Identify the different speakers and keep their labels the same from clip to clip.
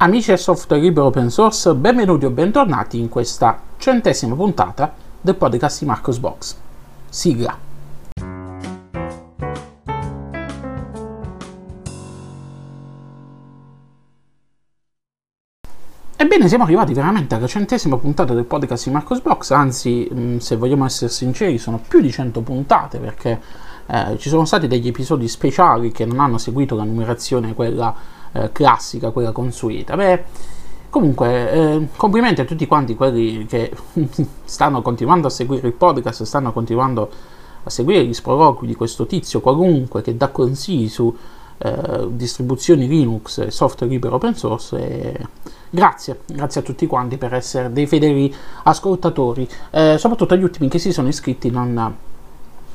Speaker 1: Amici del software libero open source, benvenuti o bentornati in questa centesima puntata del podcast di Marcos Box. Sigla. Ebbene, siamo arrivati veramente alla centesima puntata del podcast di Marcos Box, anzi, mm, se vogliamo essere sinceri, sono più di 100 puntate perché eh, ci sono stati degli episodi speciali che non hanno seguito la numerazione quella eh, classica, quella consueta. Beh, comunque, eh, complimenti a tutti quanti quelli che stanno continuando a seguire il podcast, stanno continuando a seguire gli sproloqui di questo tizio qualunque che dà consigli su eh, distribuzioni Linux e software libero open source. E grazie, grazie a tutti quanti per essere dei fedeli ascoltatori, eh, soprattutto agli ultimi che si sono iscritti non,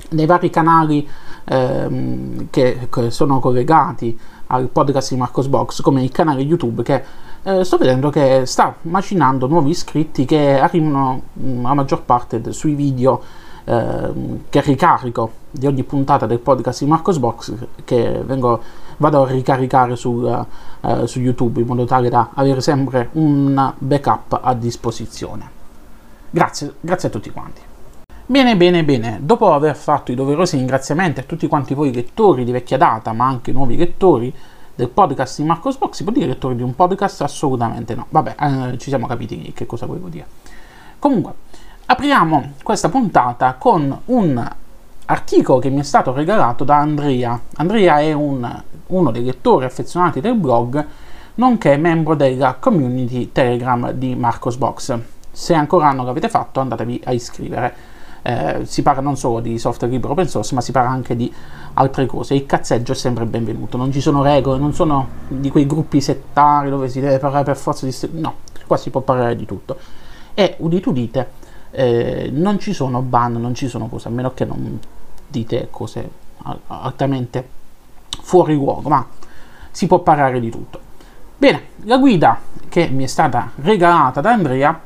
Speaker 1: nei vari canali ehm, che, che sono collegati al podcast di Marcos Box come il canale YouTube che eh, sto vedendo che sta macinando nuovi iscritti che arrivano mh, mm, la maggior parte de- sui video eh, che ricarico di ogni puntata del podcast di Marcos Box che vengo, vado a ricaricare sul, eh, su YouTube in modo tale da avere sempre un backup a disposizione. Grazie, grazie a tutti quanti. Bene, bene, bene, dopo aver fatto i doverosi ringraziamenti a tutti quanti voi lettori di vecchia data, ma anche nuovi lettori del podcast di Marcos Box, si può dire lettori di un podcast? Assolutamente no. Vabbè, eh, ci siamo capiti che cosa volevo dire. Comunque, apriamo questa puntata con un articolo che mi è stato regalato da Andrea. Andrea è un, uno dei lettori affezionati del blog, nonché membro della community Telegram di Marcos Box. Se ancora non l'avete fatto, andatevi a iscrivere eh, si parla non solo di software libero open source, ma si parla anche di altre cose. Il cazzeggio è sempre benvenuto, non ci sono regole, non sono di quei gruppi settari dove si deve parlare per forza di... No, qua si può parlare di tutto. E udite udite, eh, non ci sono ban, non ci sono cose, a meno che non dite cose altamente fuori luogo, ma si può parlare di tutto. Bene, la guida che mi è stata regalata da Andrea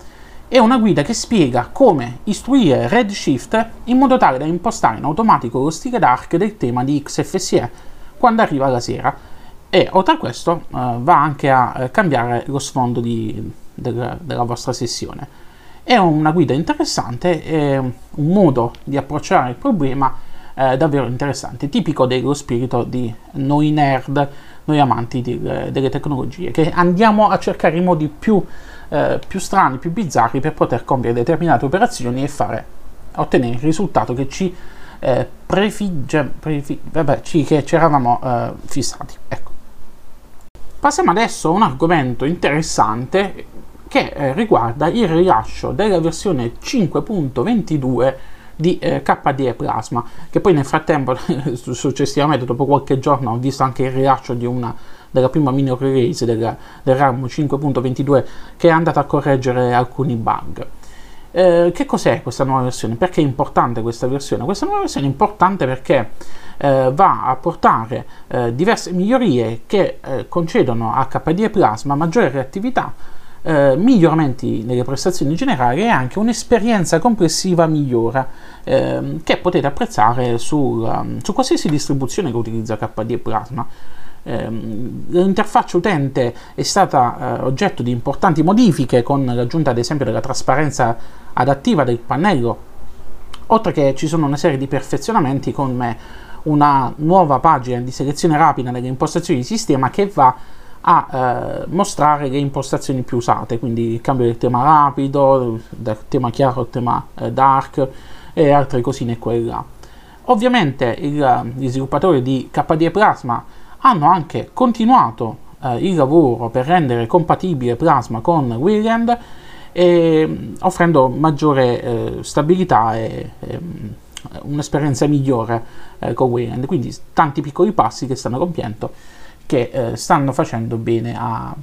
Speaker 1: è una guida che spiega come istruire Redshift in modo tale da impostare in automatico lo stile dark del tema di XFCE quando arriva la sera e oltre a questo eh, va anche a eh, cambiare lo sfondo di, del, della vostra sessione. È una guida interessante, è un modo di approcciare il problema eh, davvero interessante, tipico dello spirito di noi nerd, noi amanti di, delle tecnologie, che andiamo a cercare i modi più eh, più strani, più bizzarri per poter compiere determinate operazioni e fare, ottenere il risultato che ci eh, prefigge, prefi, vabbè, ci, che ci eravamo eh, fissati. Ecco. Passiamo adesso a un argomento interessante che eh, riguarda il rilascio della versione 5.22 di eh, KDE Plasma, che poi nel frattempo, successivamente, dopo qualche giorno, ho visto anche il rilascio di una della prima mini release del, del RAM 5.22 che è andata a correggere alcuni bug. Eh, che cos'è questa nuova versione? Perché è importante questa versione? Questa nuova versione è importante perché eh, va a portare eh, diverse migliorie che eh, concedono a KDE Plasma maggiore reattività, eh, miglioramenti nelle prestazioni generali e anche un'esperienza complessiva migliore ehm, che potete apprezzare su, um, su qualsiasi distribuzione che utilizza KDE Plasma. Ehm, l'interfaccia utente è stata eh, oggetto di importanti modifiche con l'aggiunta ad esempio della trasparenza adattiva del pannello, oltre che ci sono una serie di perfezionamenti come una nuova pagina di selezione rapida nelle impostazioni di sistema che va a eh, mostrare le impostazioni più usate, quindi il cambio del tema rapido, dal tema chiaro al tema eh, dark e altre cosine qua e là. Ovviamente il, gli sviluppatori di KDE Plasma hanno anche continuato eh, il lavoro per rendere compatibile Plasma con Wayland e, offrendo maggiore eh, stabilità e, e un'esperienza migliore eh, con Wayland. Quindi tanti piccoli passi che stanno compiendo che eh, stanno facendo bene a,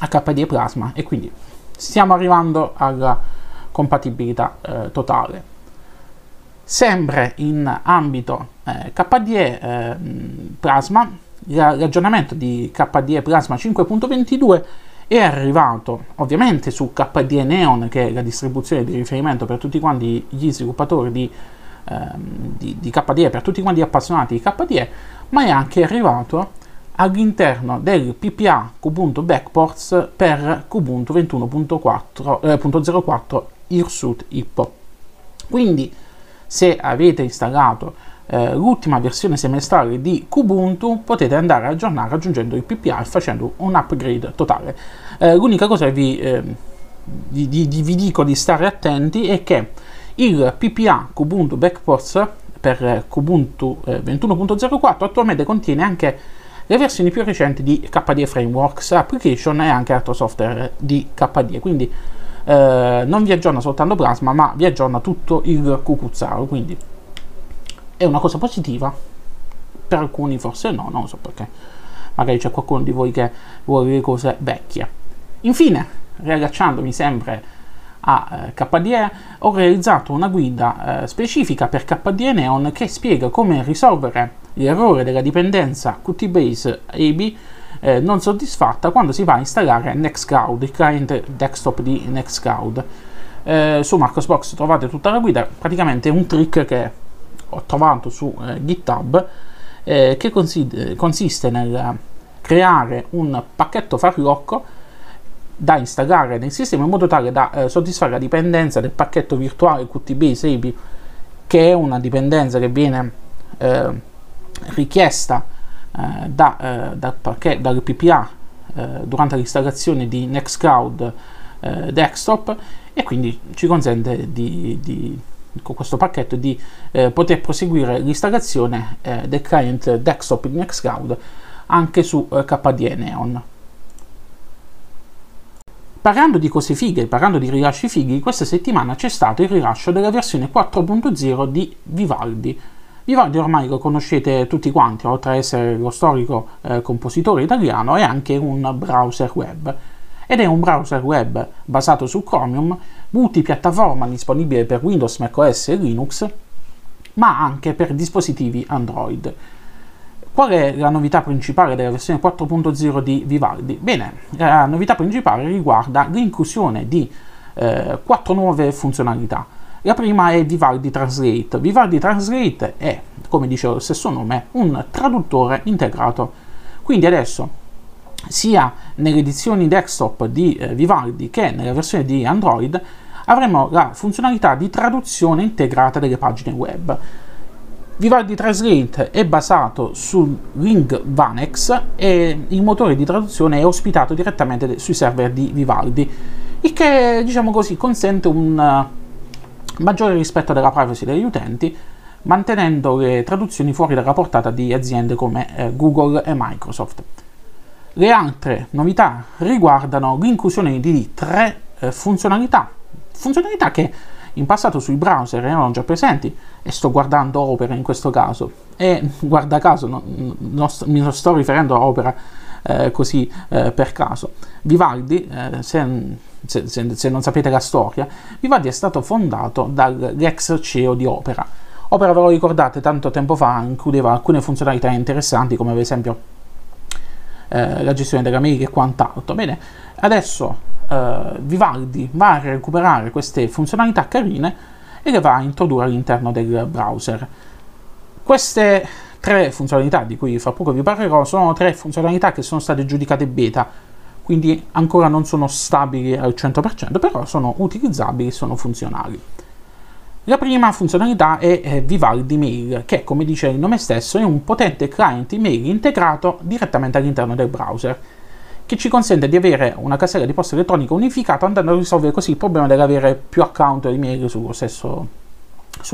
Speaker 1: a KDE Plasma e quindi stiamo arrivando alla compatibilità eh, totale. Sempre in ambito eh, KDE eh, Plasma l'aggiornamento di KDE Plasma 5.22 è arrivato ovviamente su KDE Neon, che è la distribuzione di riferimento per tutti quanti gli sviluppatori di, ehm, di, di KDE, per tutti quanti gli appassionati di KDE, ma è anche arrivato all'interno del PPA Kubuntu Backports per Kubuntu 21.04 eh, Hirsute Hippo. Quindi se avete installato eh, l'ultima versione semestrale di Kubuntu potete andare a aggiornare aggiungendo il PPA e facendo un upgrade totale. Eh, l'unica cosa che vi, eh, vi, vi, vi, dico di stare attenti è che il PPA Kubuntu Backports per Kubuntu 21.04 eh, attualmente contiene anche le versioni più recenti di KDE Frameworks Application e anche altro software di KDE. Quindi eh, non vi aggiorna soltanto Plasma, ma vi aggiorna tutto il cucuzzaro. Quindi è una cosa positiva. Per alcuni forse no, non so perché. Magari c'è qualcuno di voi che vuole le cose vecchie. Infine, riallacciandomi sempre a eh, KDE, ho realizzato una guida eh, specifica per KDE Neon che spiega come risolvere l'errore della dipendenza QT-Base AB eh, non soddisfatta quando si va a installare Nextcloud, il client desktop di Nextcloud. Eh, su Marcosbox trovate tutta la guida, praticamente un trick che ho trovato su eh, GitHub eh, che consi- consiste nel creare un pacchetto farlocco da installare nel sistema in modo tale da eh, soddisfare la dipendenza del pacchetto virtuale QTBase API che è una dipendenza che viene eh, richiesta eh, da, eh, dal, pacchetto, dal PPA eh, durante l'installazione di Nextcloud eh, Desktop e quindi ci consente di, di con questo pacchetto di poter proseguire l'installazione del client desktop di Nextcloud anche su KDE Neon. Parlando di cose fighe, parlando di rilasci fighi, questa settimana c'è stato il rilascio della versione 4.0 di Vivaldi. Vivaldi ormai lo conoscete tutti quanti, oltre ad essere lo storico eh, compositore italiano, è anche un browser web. Ed è un browser web basato su Chromium, multipiattaforma disponibile per Windows, macOS e Linux, ma anche per dispositivi Android. Qual è la novità principale della versione 4.0 di Vivaldi? Bene, la novità principale riguarda l'inclusione di eh, quattro nuove funzionalità. La prima è Vivaldi Translate. Vivaldi Translate è, come dice lo stesso nome, un traduttore integrato. Quindi adesso, sia nelle edizioni desktop di eh, Vivaldi che nella versione di Android, avremo la funzionalità di traduzione integrata delle pagine web. Vivaldi Translate è basato su Ring Vanex e il motore di traduzione è ospitato direttamente sui server di Vivaldi, il che diciamo così consente un uh, maggiore rispetto della privacy degli utenti, mantenendo le traduzioni fuori dalla portata di aziende come eh, Google e Microsoft. Le altre novità riguardano l'inclusione di tre eh, funzionalità, funzionalità che in passato sui browser erano già presenti e sto guardando Opera in questo caso. E guarda caso non sto, mi sto riferendo a Opera eh, così eh, per caso. Vivaldi eh, se, se, se, non sapete la storia Vivaldi è stato fondato dall'ex CEO di Opera. Opera ve lo ricordate tanto tempo fa includeva alcune funzionalità interessanti come ad esempio eh, la gestione della mail e quant'altro. Bene adesso uh, Vivaldi va a recuperare queste funzionalità carine e le va a introdurre all'interno del browser. Queste tre funzionalità di cui fra poco vi parlerò sono tre funzionalità che sono state giudicate beta, quindi ancora non sono stabili al 100%, però sono utilizzabili, sono funzionali. La prima funzionalità è Vivaldi Mail, che come dice il nome stesso è un potente client email integrato direttamente all'interno del browser che ci consente di avere una casella di posta elettronica unificata andando a risolvere così il problema dell'avere più account di mail sul,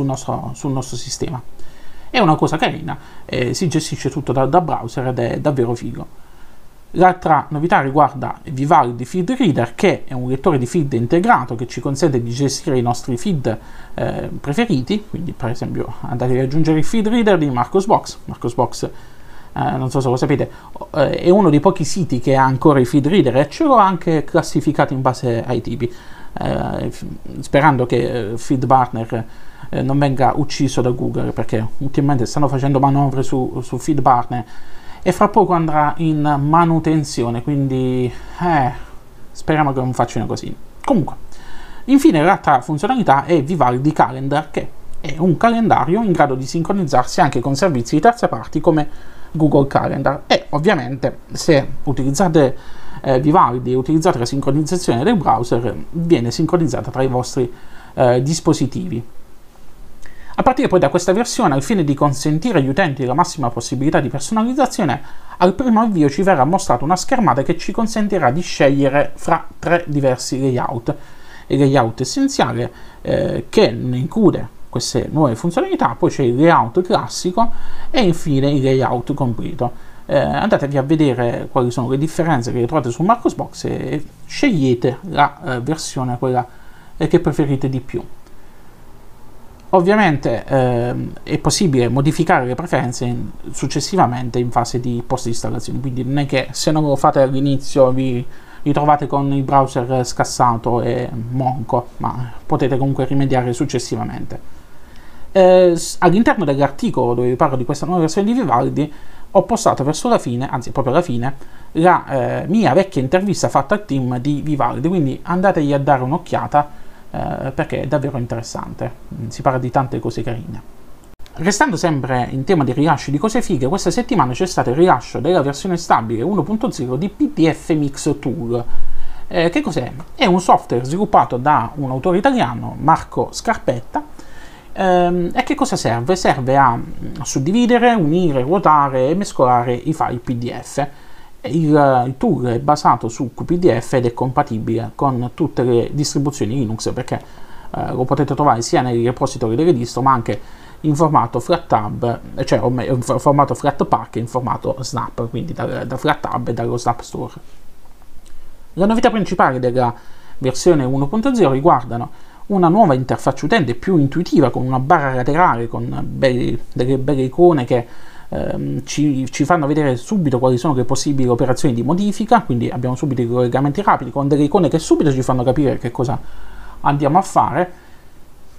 Speaker 1: nostro, sul nostro sistema. È una cosa carina, eh, si gestisce tutto da, da, browser ed è davvero figo. L'altra novità riguarda Vivaldi Feed Reader, che è un lettore di feed integrato che ci consente di gestire i nostri feed eh, preferiti, quindi per esempio andate ad aggiungere il feed reader di Marcosbox. Marcosbox eh, non so se lo sapete, eh, è uno dei pochi siti che ha ancora i feed reader e ce l'ho anche classificato in base ai tipi, eh, sperando che eh, Feed Partner non venga ucciso da Google perché ultimamente stanno facendo manovre su, su Feed Partner e fra poco andrà in manutenzione, quindi speriamo che non facciano così. Comunque, infine l'altra funzionalità è Vivaldi Calendar che è un calendario in grado di sincronizzarsi anche con servizi di terze parti come Google Calendar e ovviamente se utilizzate eh, Vivaldi e utilizzate la sincronizzazione del browser viene sincronizzata tra i vostri eh, dispositivi. A partire poi da questa versione, al fine di consentire agli utenti la massima possibilità di personalizzazione, al primo avvio ci verrà mostrata una schermata che ci consentirà di scegliere fra tre diversi layout. Il layout essenziale eh, che include queste nuove funzionalità, poi c'è il layout classico e infine il layout completo. Eh, andatevi a vedere quali sono le differenze che trovate su Marcosbox e scegliete la eh, versione quella eh, che preferite di più. Ovviamente eh, è possibile modificare le preferenze in, successivamente in fase di post installazione, quindi non è che se non lo fate all'inizio vi ritrovate con il browser scassato e monco, ma potete comunque rimediare successivamente. Eh, all'interno dell'articolo dove vi parlo di questa nuova versione di Vivaldi ho postato verso la fine, anzi proprio alla fine, la eh, mia vecchia intervista fatta al team di Vivaldi, quindi andategli a dare un'occhiata eh, perché è davvero interessante, mm, si parla di tante cose carine. Restando sempre in tema di rilascio di cose fighe, questa settimana c'è stato il rilascio della versione stabile 1.0 di PDF Mix Tool. Eh, che cos'è? È un software sviluppato da un autore italiano, Marco Scarpetta, ehm, e che cosa serve? Serve a mm, suddividere, unire, ruotare e mescolare i file PDF. Il, il, tool è basato su QPDF ed è compatibile con tutte le distribuzioni Linux perché eh, lo potete trovare sia nei repository delle distro ma anche in formato FlatTab, cioè in formato Flatpak e in formato Snap, quindi da, da FlatTab e dallo Snap Store. La novità principale della versione 1.0 riguardano una nuova interfaccia utente più intuitiva con una barra laterale con belli, delle belle icone che ehm, ci, ci, fanno vedere subito quali sono le possibili operazioni di modifica. Quindi abbiamo subito i collegamenti rapidi con delle icone che subito ci fanno capire che cosa andiamo a fare.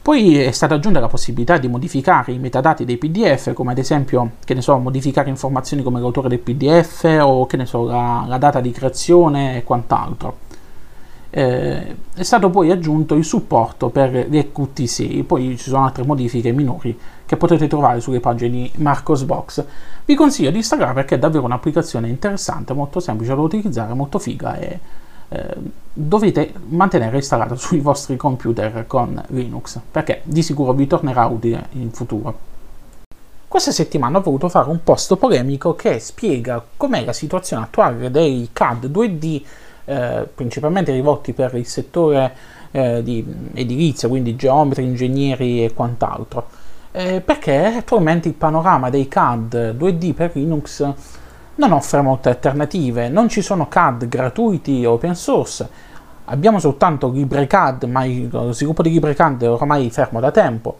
Speaker 1: Poi è stata aggiunta la possibilità di modificare i metadati dei PDF, come ad esempio, che ne so, modificare informazioni come l'autore del PDF o che ne so, la, la data di creazione e quant'altro eh, è stato poi aggiunto il supporto per le QT6, poi ci sono altre modifiche minori che potete trovare sulle pagine di Marcosbox. Vi consiglio di installare perché è davvero un'applicazione interessante, molto semplice da utilizzare, molto figa e eh, dovete mantenere installata sui vostri computer con Linux perché di sicuro vi tornerà utile in futuro. Questa settimana ho voluto fare un post polemico che spiega com'è la situazione attuale dei CAD 2D eh, principalmente rivolti per il settore eh, di edilizia, quindi geometri, ingegneri e quant'altro. Eh, perché attualmente il panorama dei CAD 2D per Linux non offre molte alternative, non ci sono CAD gratuiti open source, abbiamo soltanto LibreCAD, ma lo sviluppo di LibreCAD è ormai fermo da tempo.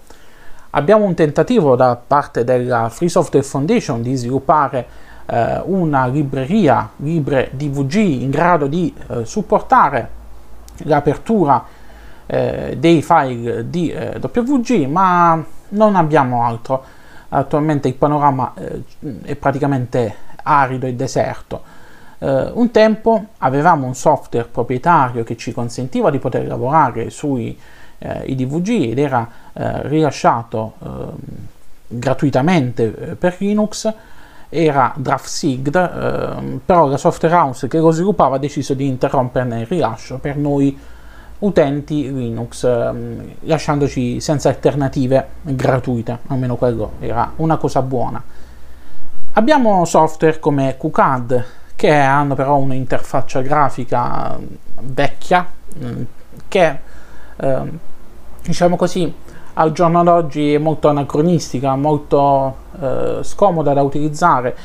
Speaker 1: Abbiamo un tentativo da parte della Free Software Foundation di sviluppare eh, una libreria libre DVG in grado di eh, supportare l'apertura eh, dei file di eh, WG, ma non abbiamo altro. Attualmente il panorama eh, è praticamente arido e deserto. Uh, un tempo avevamo un software proprietario che ci consentiva di poter lavorare sui uh, DVG ed era uh, rilasciato ehm, gratuitamente per Linux era DraftSig, eh, però la software house che lo sviluppava ha deciso di interromperne il rilascio per noi utenti Linux, eh, lasciandoci senza alternative gratuite, almeno quello era una cosa buona. Abbiamo software come QCAD che hanno però un'interfaccia grafica vecchia mm, che eh, diciamo così al giorno d'oggi è molto anacronistica, molto eh, scomoda da utilizzare.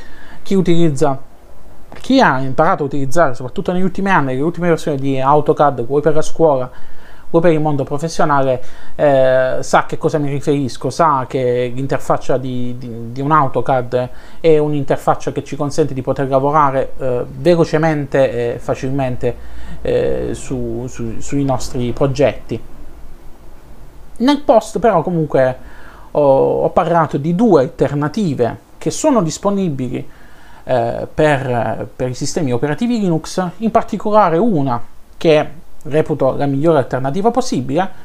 Speaker 1: Chi utilizza chi ha imparato a utilizzare, soprattutto negli ultimi anni, le ultime versioni di AutoCAD, vuoi per la scuola, vuoi per il mondo professionale, eh, sa che cosa mi riferisco, sa che l'interfaccia di, di, di, un AutoCAD è un'interfaccia che ci consente di poter lavorare eh, velocemente e facilmente eh, su, su, sui nostri progetti. Nel post però comunque ho, ho parlato di due alternative che sono disponibili eh, per, per, i sistemi operativi Linux, in particolare una che reputo la migliore alternativa possibile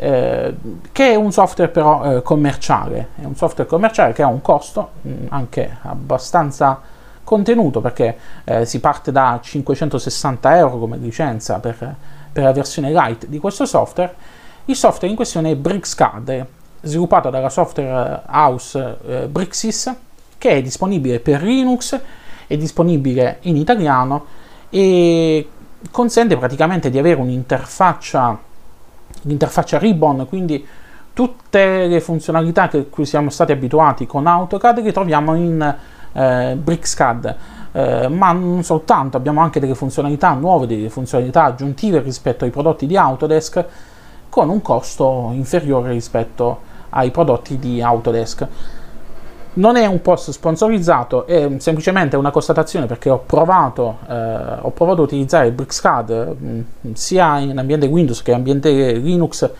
Speaker 1: eh, che è un software però eh, commerciale, è un software commerciale che ha un costo mh, mm, anche abbastanza contenuto perché eh, si parte da 560 euro come licenza per, per, la versione light di questo software. Il software in questione è BricsCAD, sviluppato dalla software house eh, Brixis, che è disponibile per Linux, è disponibile in italiano e consente praticamente di avere un'interfaccia l'interfaccia Ribbon, quindi tutte le funzionalità a cui siamo stati abituati con AutoCAD che troviamo in eh, BricsCAD. Eh, ma non soltanto, abbiamo anche delle funzionalità nuove, delle funzionalità aggiuntive rispetto ai prodotti di Autodesk con un costo inferiore rispetto ai prodotti di Autodesk. Non è un post sponsorizzato, è semplicemente una constatazione perché ho provato, eh, ho provato a utilizzare BricsCAD mh, mm, sia in ambiente Windows che in ambiente Linux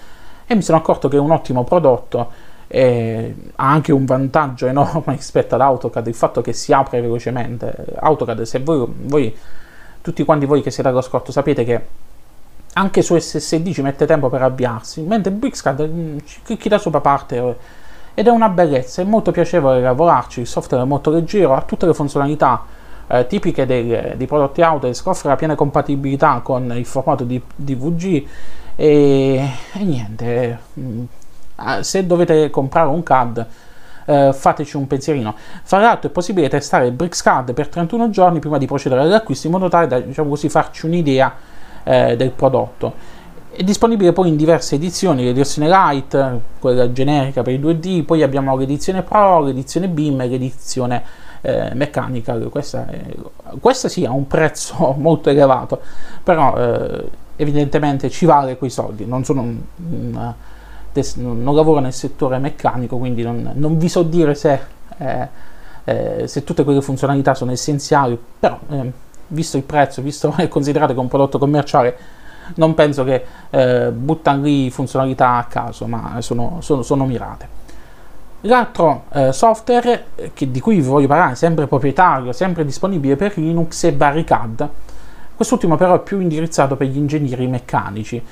Speaker 1: e mi sono accorto che è un ottimo prodotto e ha anche un vantaggio enorme rispetto ad AutoCAD, il fatto che si apre velocemente. AutoCAD, se voi, voi tutti quanti voi che siete allo scorto sapete che anche su SSD ci mette tempo per avviarsi, mentre BricsCAD mm, clicchi da sopra parte ed è una bellezza, è molto piacevole lavorarci, il software è molto leggero, ha tutte le funzionalità eh, tipiche dei, dei, prodotti Autodesk, offre la piena compatibilità con il formato di DVG e, e niente, mm, ah, se dovete comprare un CAD eh, fateci un pensierino. Fra l'altro è possibile testare BricsCAD per 31 giorni prima di procedere all'acquisto in modo tale da diciamo così, farci un'idea eh, del prodotto. È disponibile poi in diverse edizioni, l'edizione light, quella generica per i 2D, poi abbiamo l'edizione Pro, l'edizione BIM e l'edizione eh, mechanical. Questa, è, questa sì ha un prezzo molto elevato, però eh, evidentemente ci vale quei soldi. Non, sono un, un, non lavoro nel settore meccanico, quindi non, non vi so dire se, eh, eh se, tutte quelle funzionalità sono essenziali, però eh, visto il prezzo, visto che è considerato che un prodotto commerciale, non penso che eh, buttano lì funzionalità a caso, ma sono, sono, sono mirate. L'altro eh, software eh, che, di cui vi voglio parlare, sempre proprietario, sempre disponibile per Linux, è Barricad. Quest'ultimo però è più indirizzato per gli ingegneri meccanici.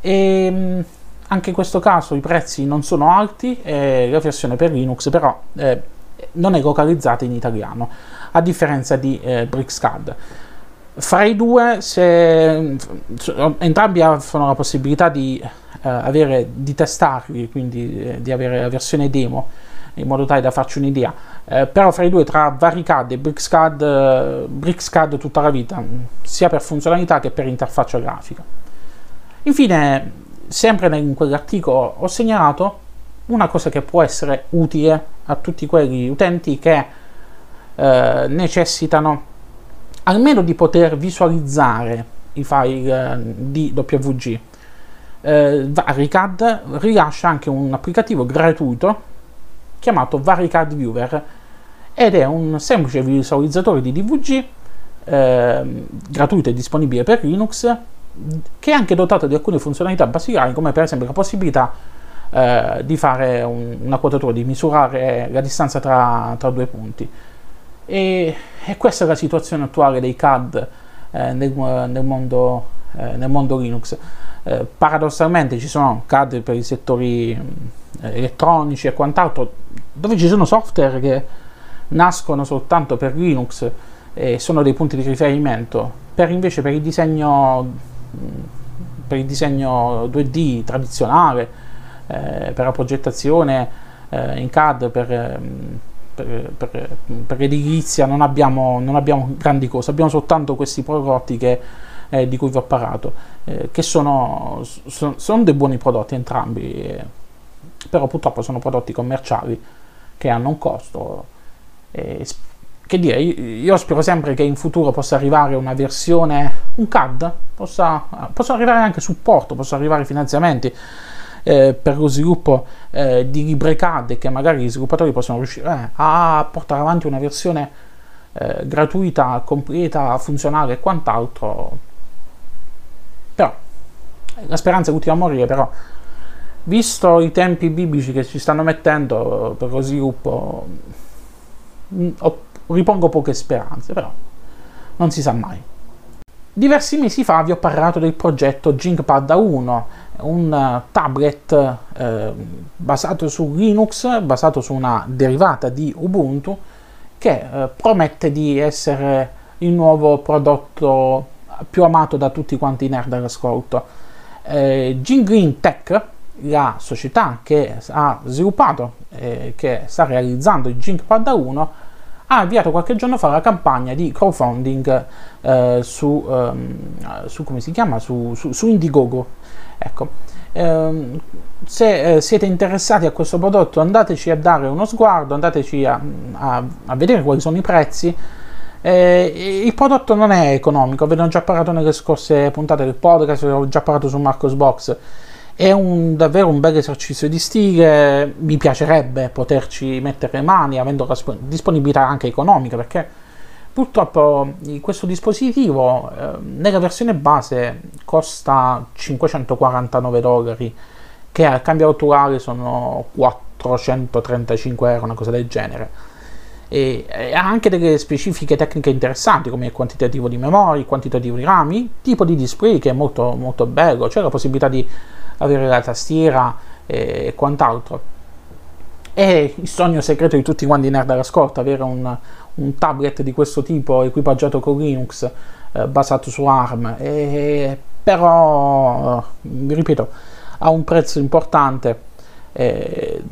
Speaker 1: E, ehm, anche in questo caso i prezzi non sono alti, eh, la versione per Linux però eh, non è localizzata in italiano, a differenza di eh, BricsCAD. Fra i due, se, entrambi offrono la possibilità di, eh, avere, di testarli, quindi eh, di avere la versione demo, in modo tale da farci un'idea. Eh, però fra i due, tra Varicad e BricsCAD, eh, BricsCAD tutta la vita, sia per funzionalità che per interfaccia grafica. Infine, sempre in quell'articolo ho segnalato una cosa che può essere utile a tutti quegli utenti che eh, necessitano almeno di poter visualizzare i file eh, di WG. Eh, Varicad rilascia anche un applicativo gratuito chiamato Varicad Viewer ed è un semplice visualizzatore di DVG eh, gratuito e disponibile per Linux che è anche dotato di alcune funzionalità basilari come per esempio la possibilità eh, di fare un, una quadratura, di misurare la distanza tra, tra due punti. E, e, questa è la situazione attuale dei CAD eh, nel, nel, mondo, eh, nel, mondo, Linux. Eh, paradossalmente ci sono CAD per i settori eh, elettronici e quant'altro, dove ci sono software che nascono soltanto per Linux e sono dei punti di riferimento, per invece per il disegno per il disegno 2D tradizionale, eh, per la progettazione eh, in CAD, per, ehm, per, per, per l'edilizia non abbiamo, non abbiamo, grandi cose, abbiamo soltanto questi prodotti che, eh, di cui vi ho parlato, eh, che sono, sono, sono, dei buoni prodotti entrambi, eh, però purtroppo sono prodotti commerciali che hanno un costo. E, che dire, io spero sempre che in futuro possa arrivare una versione, un CAD, possa, possa arrivare anche supporto, possa arrivare finanziamenti eh, per lo sviluppo eh, di libre CAD che magari gli sviluppatori possano riuscire eh, a portare avanti una versione eh, gratuita, completa, funzionale e quant'altro. Però la speranza è utile a morire, però visto i tempi biblici che ci stanno mettendo per lo sviluppo, ho ripongo poche speranze, però non si sa mai. Diversi mesi fa vi ho parlato del progetto GinkPad A1, un tablet eh, basato su Linux, basato su una derivata di Ubuntu, che eh, promette di essere il nuovo prodotto più amato da tutti quanti i nerd all'ascolto. Eh, Green Tech, la società che ha sviluppato e che sta realizzando il GinkPad A1, ha avviato qualche giorno fa la campagna di crowdfunding eh, su, um, su, come si chiama? Su, su, su Indiegogo. Ecco. Eh, se eh, siete interessati a questo prodotto andateci a dare uno sguardo, andateci a, a, a vedere quali sono i prezzi. Eh, il prodotto non è economico, ve ne ho già parlato nelle scorse puntate del podcast, ho già parlato su Marcos Box è un, davvero un bel esercizio di stile, mi piacerebbe poterci mettere mani avendo la disponibilità anche economica perché purtroppo questo dispositivo eh, nella versione base costa 549 dollari che al cambio autorale sono 435 euro, una cosa del genere. E ha anche delle specifiche tecniche interessanti come il quantitativo di memoria, il quantitativo di rami, tipo di display che è molto, molto bello, c'è la possibilità di avere la tastiera e quant'altro. È il sogno segreto di tutti quanti i nerd alla scorta, avere un, un, tablet di questo tipo equipaggiato con Linux eh, basato su ARM, e, però, vi ripeto, ha un prezzo importante. Eh,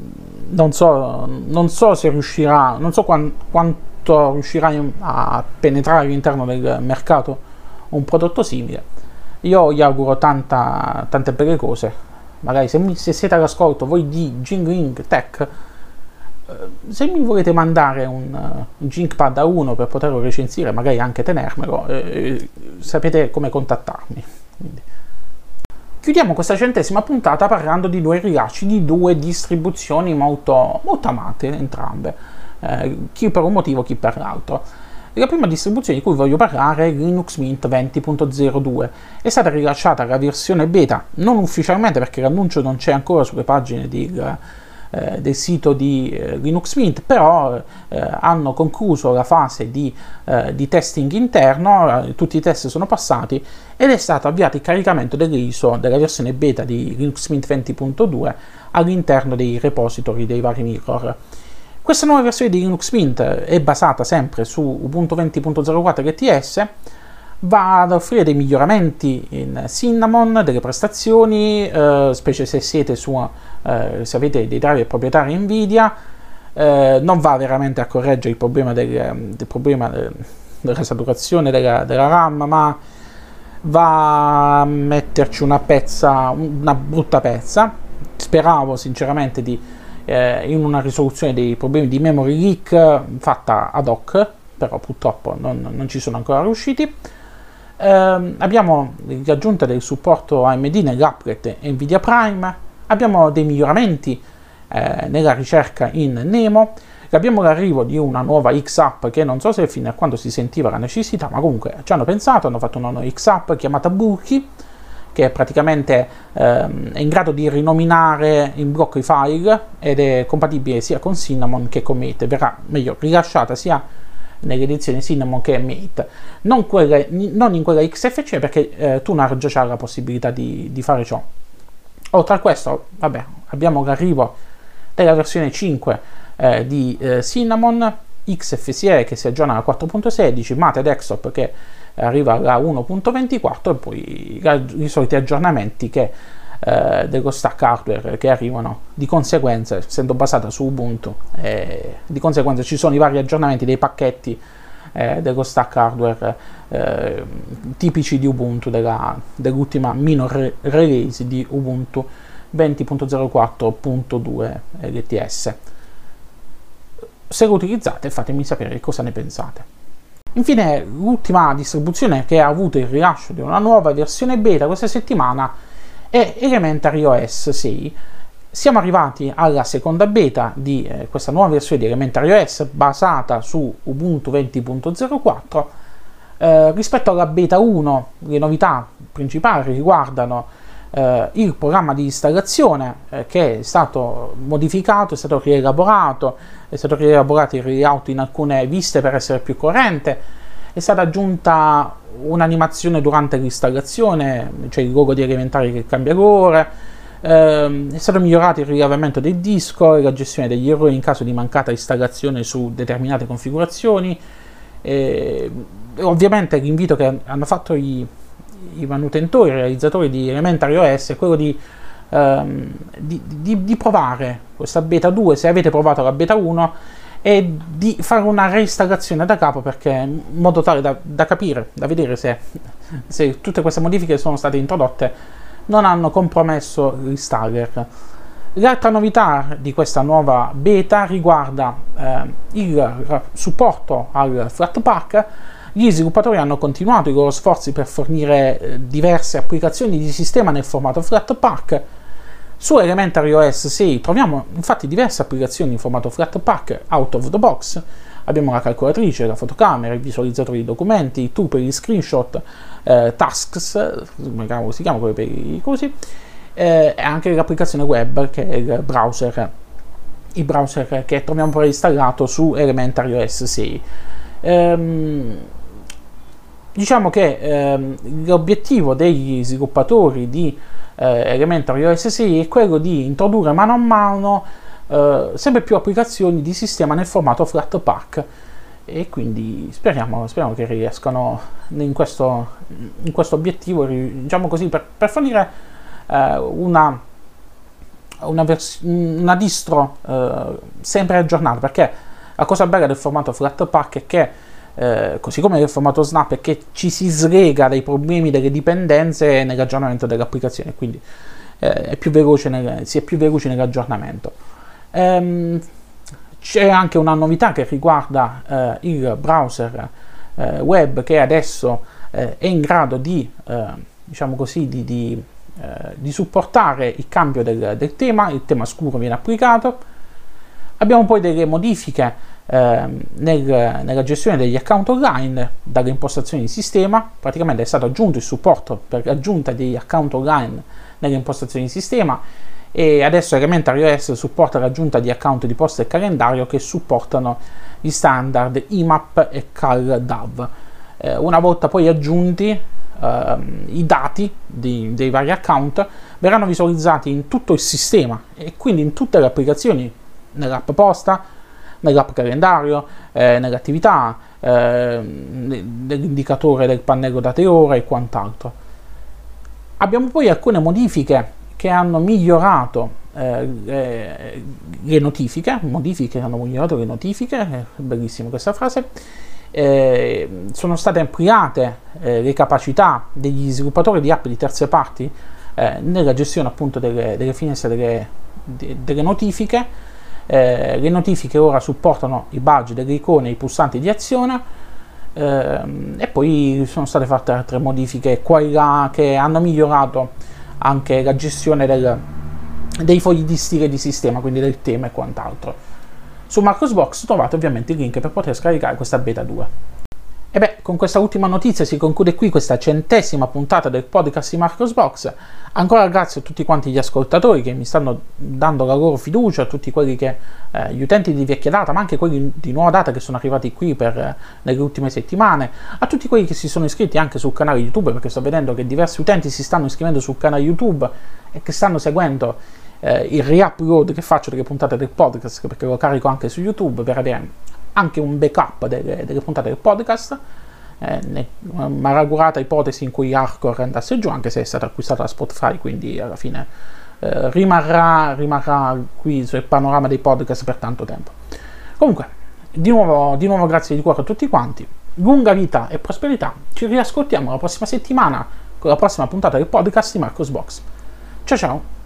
Speaker 1: non, so, non so se riuscirà, non so quant, quanto riuscirà a penetrare all'interno del mercato un prodotto simile io gli auguro tanta, tante belle cose. Magari se, mi, se siete all'ascolto voi di Jingling Tech, eh, se mi volete mandare un, Jinkpad a 1 per poterlo recensire, magari anche tenermelo, eh, sapete come contattarmi. Quindi. Chiudiamo questa centesima puntata parlando di due rilasci di due distribuzioni molto, molto amate entrambe, eh, chi per un motivo, chi per l'altro. La prima distribuzione di cui voglio parlare è Linux Mint 20.02. È stata rilasciata la versione beta, non ufficialmente perché l'annuncio non c'è ancora sulle pagine di, eh, del sito di eh, Linux Mint, però eh, hanno concluso la fase di, eh, di testing interno, eh, tutti i test sono passati ed è stato avviato il caricamento dell'ISO della versione beta di Linux Mint 20.2 all'interno dei repository dei vari mirror. Questa nuova versione di Linux Mint è basata sempre su Ubuntu 20.04 LTS, va ad offrire dei miglioramenti in Cinnamon, delle prestazioni, eh, specie se siete su, eh, se avete dei driver proprietari Nvidia, eh, non va veramente a correggere il problema, del, del problema della saturazione della, della, RAM, ma va a metterci una pezza, una brutta pezza. Speravo sinceramente di eh, in una risoluzione dei problemi di memory leak fatta ad hoc, però purtroppo non, non ci sono ancora riusciti. Eh, abbiamo l'aggiunta del supporto AMD nell'upgrade Nvidia Prime, abbiamo dei miglioramenti eh, nella ricerca in Nemo, abbiamo l'arrivo di una nuova X-App che non so se fino a quando si sentiva la necessità, ma comunque ci hanno pensato, hanno fatto una nuova X-App chiamata Burki, che praticamente ehm, è in grado di rinominare in blocco i file ed è compatibile sia con Cinnamon che con Mate, verrà meglio rilasciata sia nelle edizioni Cinnamon che Mate, non, quelle, non in quella XFC perché eh, Tunar già ha la possibilità di, di fare ciò. Oltre a questo, vabbè, abbiamo l'arrivo della versione 5 eh, di eh, Cinnamon, XFCE che si aggiorna a 4.16, Mate Desktop che arriva alla 1.24 e poi i soliti aggiornamenti che, eh, dello stack hardware che arrivano. Di conseguenza essendo basata su Ubuntu eh, di conseguenza ci sono i vari aggiornamenti dei pacchetti eh, dello stack hardware eh, tipici di Ubuntu della, dell'ultima minor re- release di Ubuntu 20.04.2 LTS se lo utilizzate fatemi sapere cosa ne pensate Infine, l'ultima distribuzione che ha avuto il rilascio di una nuova versione beta questa settimana è Elementary OS 6. Siamo arrivati alla seconda beta di eh, questa nuova versione di Elementary OS basata su Ubuntu 20.04. Eh, rispetto alla beta 1, le novità principali riguardano eh, il programma di installazione eh, che è stato modificato, è stato rielaborato, è stato rielaborato il layout in alcune viste per essere più corrente è stata aggiunta un'animazione durante l'installazione, cioè il logo di elementari che cambia colore, eh, è stato migliorato il rilevamento del disco e la gestione degli errori in caso di mancata installazione su determinate configurazioni. E, ovviamente l'invito che hanno fatto i, i manutentori, i realizzatori di Elementary OS è quello di, ehm, di, di, di, provare questa beta 2 se avete provato la beta 1 e di fare una reinstallazione da capo perché in modo tale da, da capire, da vedere se, se, tutte queste modifiche sono state introdotte non hanno compromesso l'installer. L'altra novità di questa nuova beta riguarda eh, il supporto al Flatpak gli sviluppatori hanno continuato i loro sforzi per fornire eh, diverse applicazioni di sistema nel formato Flatpak. Su Elementary OS 6 troviamo infatti diverse applicazioni in formato Flatpak out of the box. Abbiamo la calcolatrice, la fotocamera, il visualizzatore di documenti, i tool per gli screenshot, eh, tasks, come si chiama quello per i cosi, eh, e anche l'applicazione web che è il browser, il browser che troviamo preinstallato su Elementary OS 6. Ehm, diciamo che ehm, l'obiettivo degli sviluppatori di eh, Elementary OS 6 è quello di introdurre mano a mano eh, sempre più applicazioni di sistema nel formato Flatpak e quindi speriamo, speriamo che riescano in questo, in questo obiettivo, diciamo così, per, per fornire eh, una, una, vers- una distro eh, sempre aggiornata, perché la cosa bella del formato Flatpak è che eh, così come nel formato Snap, è che ci si slega dai problemi delle dipendenze nell'aggiornamento dell'applicazione, quindi eh, è più veloce nel, si è più veloci nell'aggiornamento. Ehm, c'è anche una novità che riguarda eh, il browser eh, web che adesso eh, è in grado di, diciamo così, di, di, di supportare il cambio del, del tema, il tema scuro viene applicato. Abbiamo poi delle modifiche nel, nella gestione degli account online dalle impostazioni di sistema, praticamente è stato aggiunto il supporto per l'aggiunta degli account online nelle impostazioni di sistema e adesso Elementary OS supporta l'aggiunta di account di posta e calendario che supportano gli standard IMAP e CalDAV. Eh, una volta poi aggiunti eh, i dati di, dei vari account verranno visualizzati in tutto il sistema e quindi in tutte le applicazioni, nell'app posta, nell'app calendario, eh, nell'attività, eh, nell'indicatore del pannello date ore e quant'altro. Abbiamo poi alcune modifiche che hanno migliorato eh, le notifiche, modifiche che hanno migliorato le notifiche, è bellissima questa frase, eh, sono state ampliate eh, le capacità degli sviluppatori di app di terze parti eh, nella gestione appunto delle, delle finestre delle, de, delle notifiche, eh, le notifiche ora supportano i badge delle icone e i pulsanti di azione eh, e poi sono state fatte altre modifiche qua e là che hanno migliorato anche la gestione del, dei fogli di stile di sistema, quindi del tema e quant'altro. Su Marcosbox trovate ovviamente il link per poter scaricare questa beta 2. E beh, con questa ultima notizia si conclude qui questa centesima puntata del podcast di Marcos Box. Ancora grazie a tutti quanti gli ascoltatori che mi stanno dando la loro fiducia, a tutti quelli che, eh, gli utenti di vecchia data, ma anche quelli di nuova data che sono arrivati qui per, eh, nelle ultime settimane, a tutti quelli che si sono iscritti anche sul canale YouTube, perché sto vedendo che diversi utenti si stanno iscrivendo sul canale YouTube e che stanno seguendo eh, il re-upload che faccio delle puntate del podcast, perché lo carico anche su YouTube per avere anche un backup delle, delle puntate del podcast. Eh, malaugurata ipotesi in cui Hardcore andasse giù, anche se è stata acquistata da Spotify, quindi alla fine eh, rimarrà, rimarrà qui sul panorama dei podcast per tanto tempo. Comunque, di nuovo, di nuovo grazie di cuore a tutti quanti, lunga vita e prosperità, ci riascoltiamo la prossima settimana con la prossima puntata del podcast di Marcos Box. Ciao ciao!